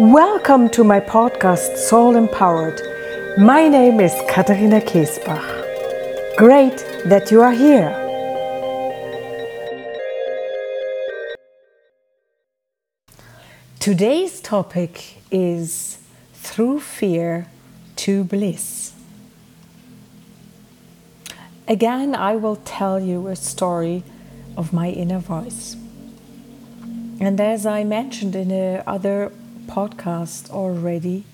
Welcome to my podcast Soul Empowered. My name is Katharina Kiesbach. Great that you are here. Today's topic is Through Fear to Bliss. Again, I will tell you a story of my inner voice. And as I mentioned in a other podcast already,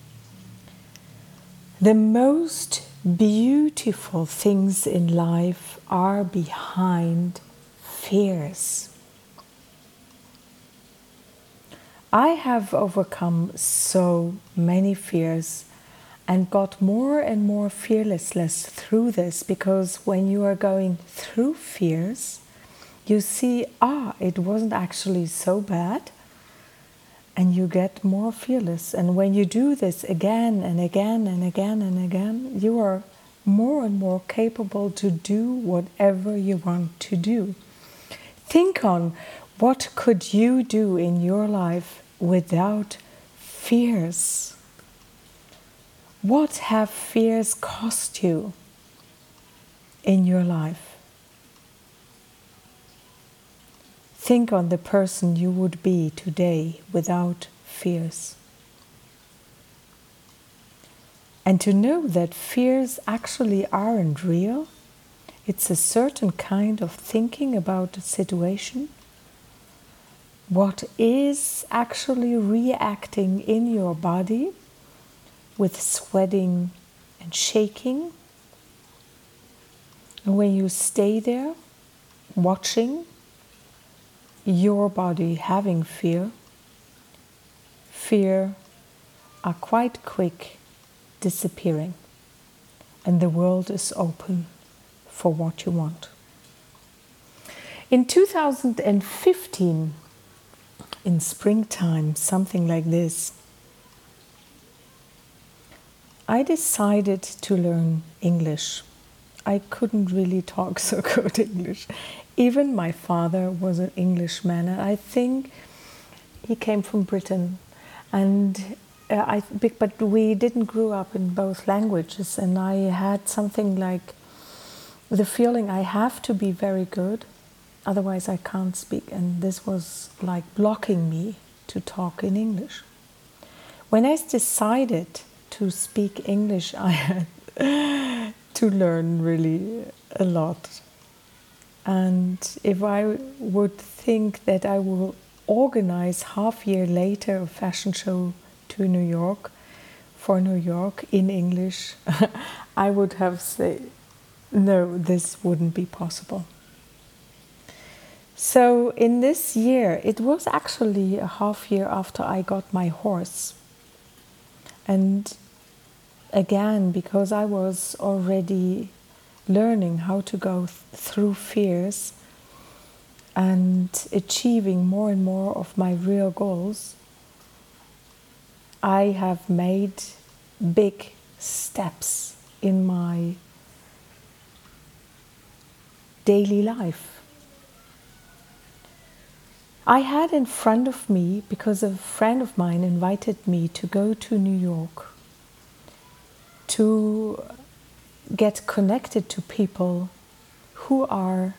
the most beautiful things in life are behind fears. I have overcome so many fears and got more and more fearlessness through this because when you are going through fears, you see, ah, it wasn't actually so bad, and you get more fearless. And when you do this again and again and again and again, you are more and more capable to do whatever you want to do. Think on what could you do in your life without fears? What have fears cost you in your life? Think on the person you would be today without fears. And to know that fears actually aren't real, it's a certain kind of thinking about a situation. What is actually reacting in your body with sweating and shaking. And when you stay there watching your body having fear, fear are quite quick disappearing, and the world is open for what you want. In 2015, in springtime, something like this, I decided to learn English. I couldn't really talk so good English. Even my father was an Englishman, and I think he came from Britain. And uh, I, but we didn't grow up in both languages, and I had something like the feeling I have to be very good, otherwise I can't speak. And this was like blocking me to talk in English. When I decided to speak English, I had to learn really a lot. And if I would think that I will organize half year later a fashion show to New York for New York in English, I would have said, no, this wouldn't be possible. So in this year, it was actually a half year after I got my horse. And again, because I was already learning how to go th- through fears and achieving more and more of my real goals, I have made big steps in my daily life. I had in front of me, because a friend of mine invited me to go to New York to get connected to people who are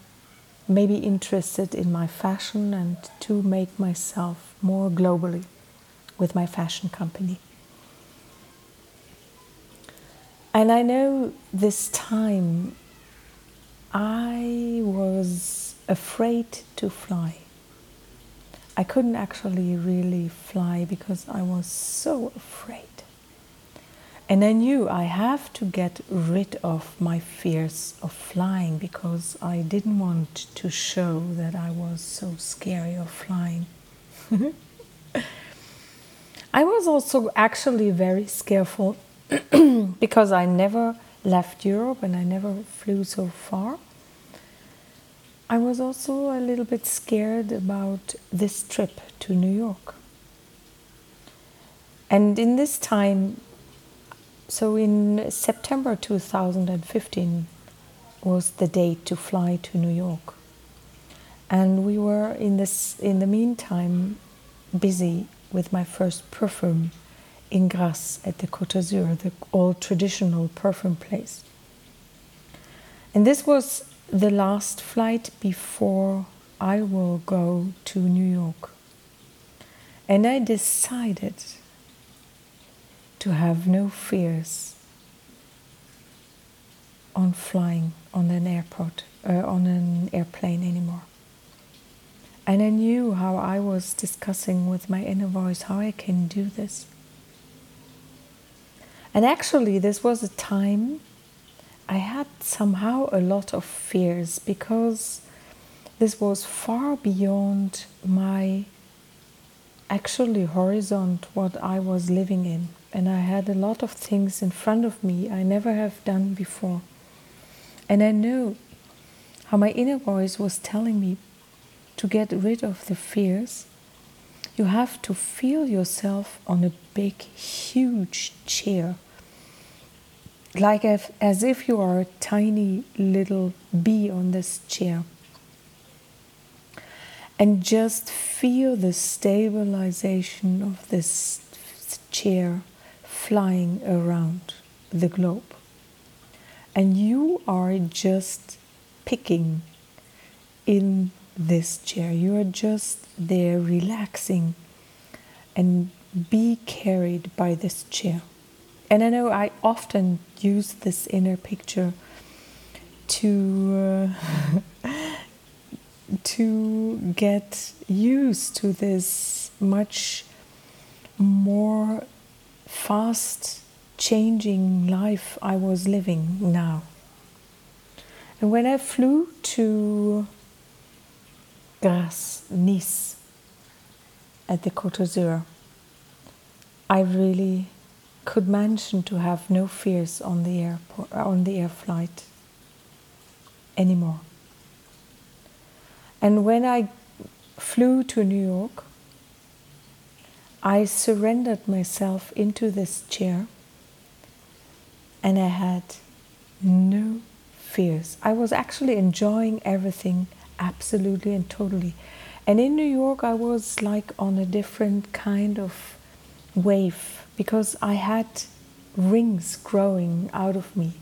maybe interested in my fashion and to make myself more globally with my fashion company. And I know this time I was afraid to fly. I couldn't actually really fly because I was so afraid. And I knew I have to get rid of my fears of flying because I didn't want to show that I was so scary of flying. I was also actually very scareful because I never left Europe and I never flew so far. I was also a little bit scared about this trip to New York. And in this time, so in September 2015 was the date to fly to New York. And we were in this in the meantime busy with my first perfume in Grasse at the Côte d'Azur, the old traditional perfume place. And this was the last flight before I will go to New York. And I decided to have no fears on flying on an airport, uh, on an airplane anymore. And I knew how I was discussing with my inner voice how I can do this. And actually, this was a time I had somehow a lot of fears because this was far beyond my actually horizon what I was living in. And I had a lot of things in front of me I never have done before. And I knew how my inner voice was telling me to get rid of the fears. You have to feel yourself on a big, huge chair, like if, as if you are a tiny little bee on this chair. And just feel the stabilization of this chair flying around the globe and you are just picking in this chair. You are just there relaxing and be carried by this chair. And I know I often use this inner picture to uh, to get used to this much more fast changing life I was living now. And when I flew to Grasse, Nice, at the Côte d'Azur, I really could mention to have no fears on the airport, on the air flight anymore. And when I flew to New York, I surrendered myself into this chair and I had no fears. I was actually enjoying everything absolutely and totally. And in New York, I was like on a different kind of wave because I had rings growing out of me.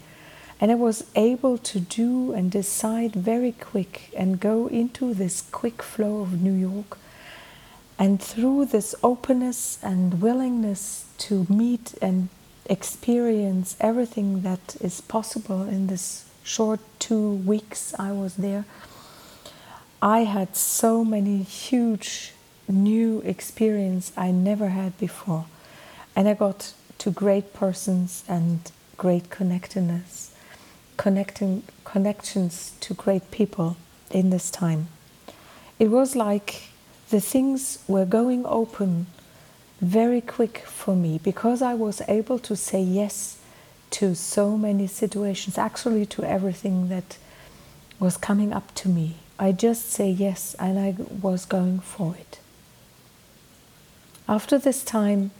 And I was able to do and decide very quick and go into this quick flow of New York. And through this openness and willingness to meet and experience everything that is possible in this short two weeks I was there. I had so many huge new experience I never had before, and I got to great persons and great connectedness, connecting connections to great people in this time. It was like the things were going open very quick for me because I was able to say yes to so many situations, actually, to everything that was coming up to me. I just say yes and I was going for it. After this time,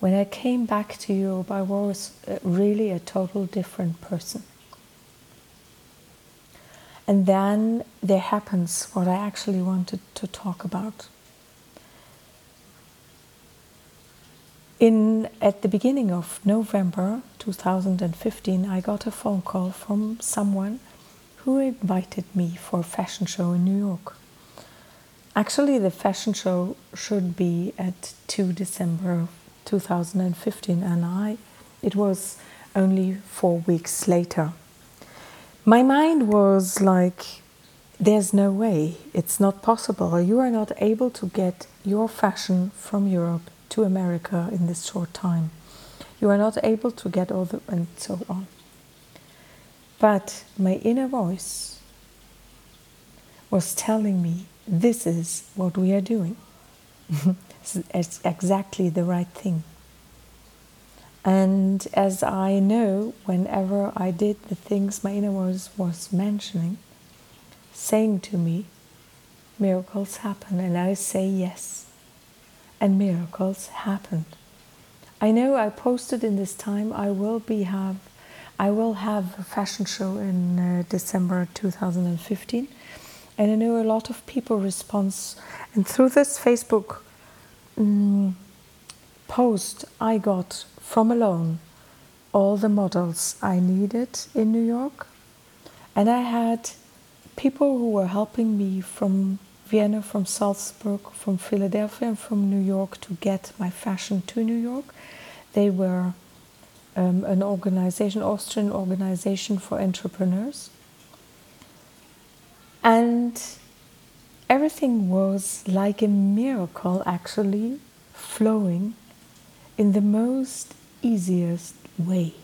when I came back to Europe, I was uh, really a total different person. And then there happens what I actually wanted to talk about. In at the beginning of November 2015, I got a phone call from someone who invited me for a fashion show in New York. Actually, the fashion show should be at 2 December 2015, and I it was only four weeks later. My mind was like, there's no way, it's not possible. You are not able to get your fashion from Europe to America in this short time. You are not able to get all the and so on. But my inner voice was telling me this is what we are doing. it's exactly the right thing. And as I know, whenever I did the things my inner voice was mentioning, saying to me, miracles happen, and I say yes and miracles happened. I know I posted in this time I will be have I will have a fashion show in uh, December 2015 and I know a lot of people response and through this Facebook um, post I got from Alone all the models I needed in New York. And I had people who were helping me from Vienna, from Salzburg, from Philadelphia, and from New York to get my fashion to New York. They were um, an organization, Austrian organization for entrepreneurs. And everything was like a miracle actually flowing in the most easiest way.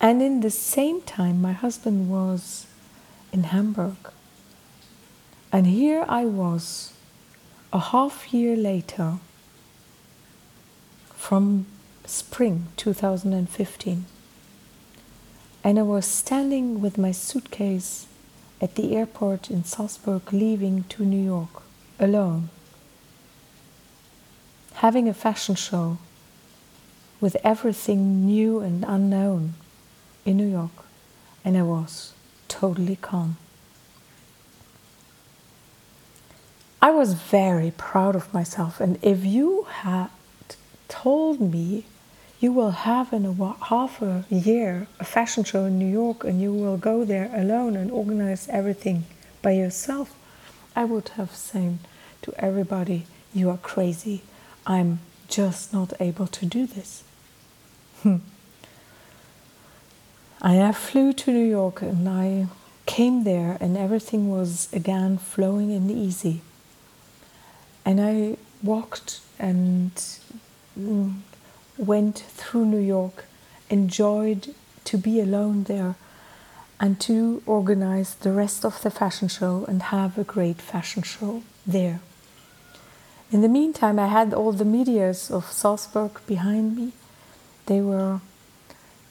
And in the same time, my husband was in Hamburg. And here I was, a half year later, from spring 2015. And I was standing with my suitcase at the airport in Salzburg, leaving to New York alone, having a fashion show with everything new and unknown in New York. And I was totally calm. I was very proud of myself, and if you had told me you will have in a half a year a fashion show in New York and you will go there alone and organize everything by yourself, I would have said to everybody, You are crazy. I'm just not able to do this. Hmm. I flew to New York and I came there and everything was again flowing and easy. And I walked and went through New York, enjoyed to be alone there, and to organize the rest of the fashion show and have a great fashion show there. In the meantime, I had all the medias of Salzburg behind me. They were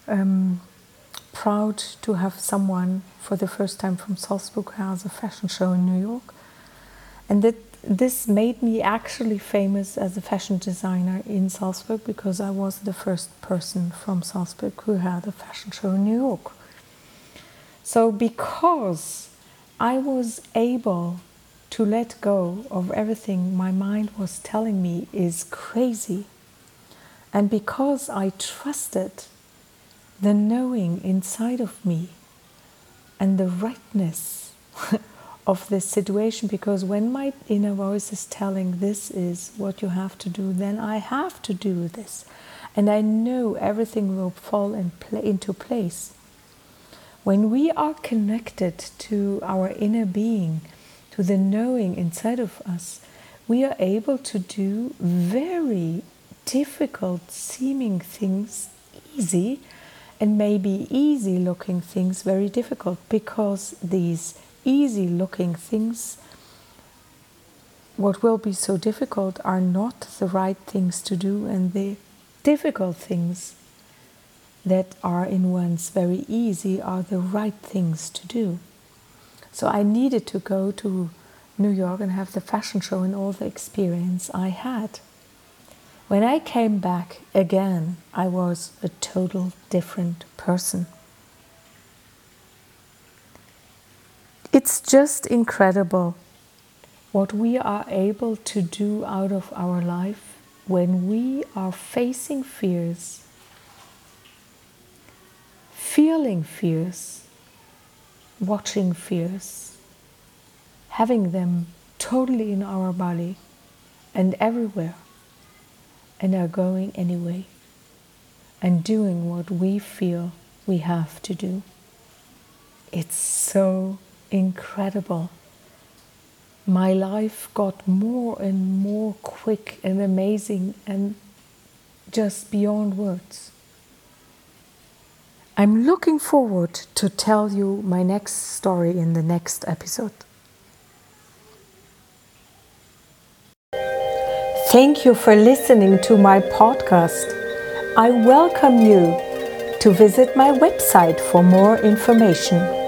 um, proud to have someone for the first time from Salzburg has a fashion show in New York. And that this made me actually famous as a fashion designer in Salzburg because I was the first person from Salzburg who had a fashion show in New York. So, because I was able to let go of everything my mind was telling me is crazy, and because I trusted the knowing inside of me and the rightness of this situation because when my inner voice is telling this is what you have to do, then I have to do this. And I know everything will fall in pl- into place. When we are connected to our inner being, to the knowing inside of us, we are able to do very difficult seeming things easy and maybe easy looking things very difficult because these easy looking things, what will be so difficult are not the right things to do, and the difficult things that are in one's very easy are the right things to do. So I needed to go to New York and have the fashion show and all the experience I had. When I came back again, I was a total different person. It's just incredible what we are able to do out of our life when we are facing fears, feeling fears, watching fears, having them totally in our body and everywhere, and are going anyway and doing what we feel we have to do. It's so incredible. My life got more and more quick and amazing and just beyond words. I'm looking forward to tell you my next story in the next episode. Thank you for listening to my podcast. I welcome you to visit my website for more information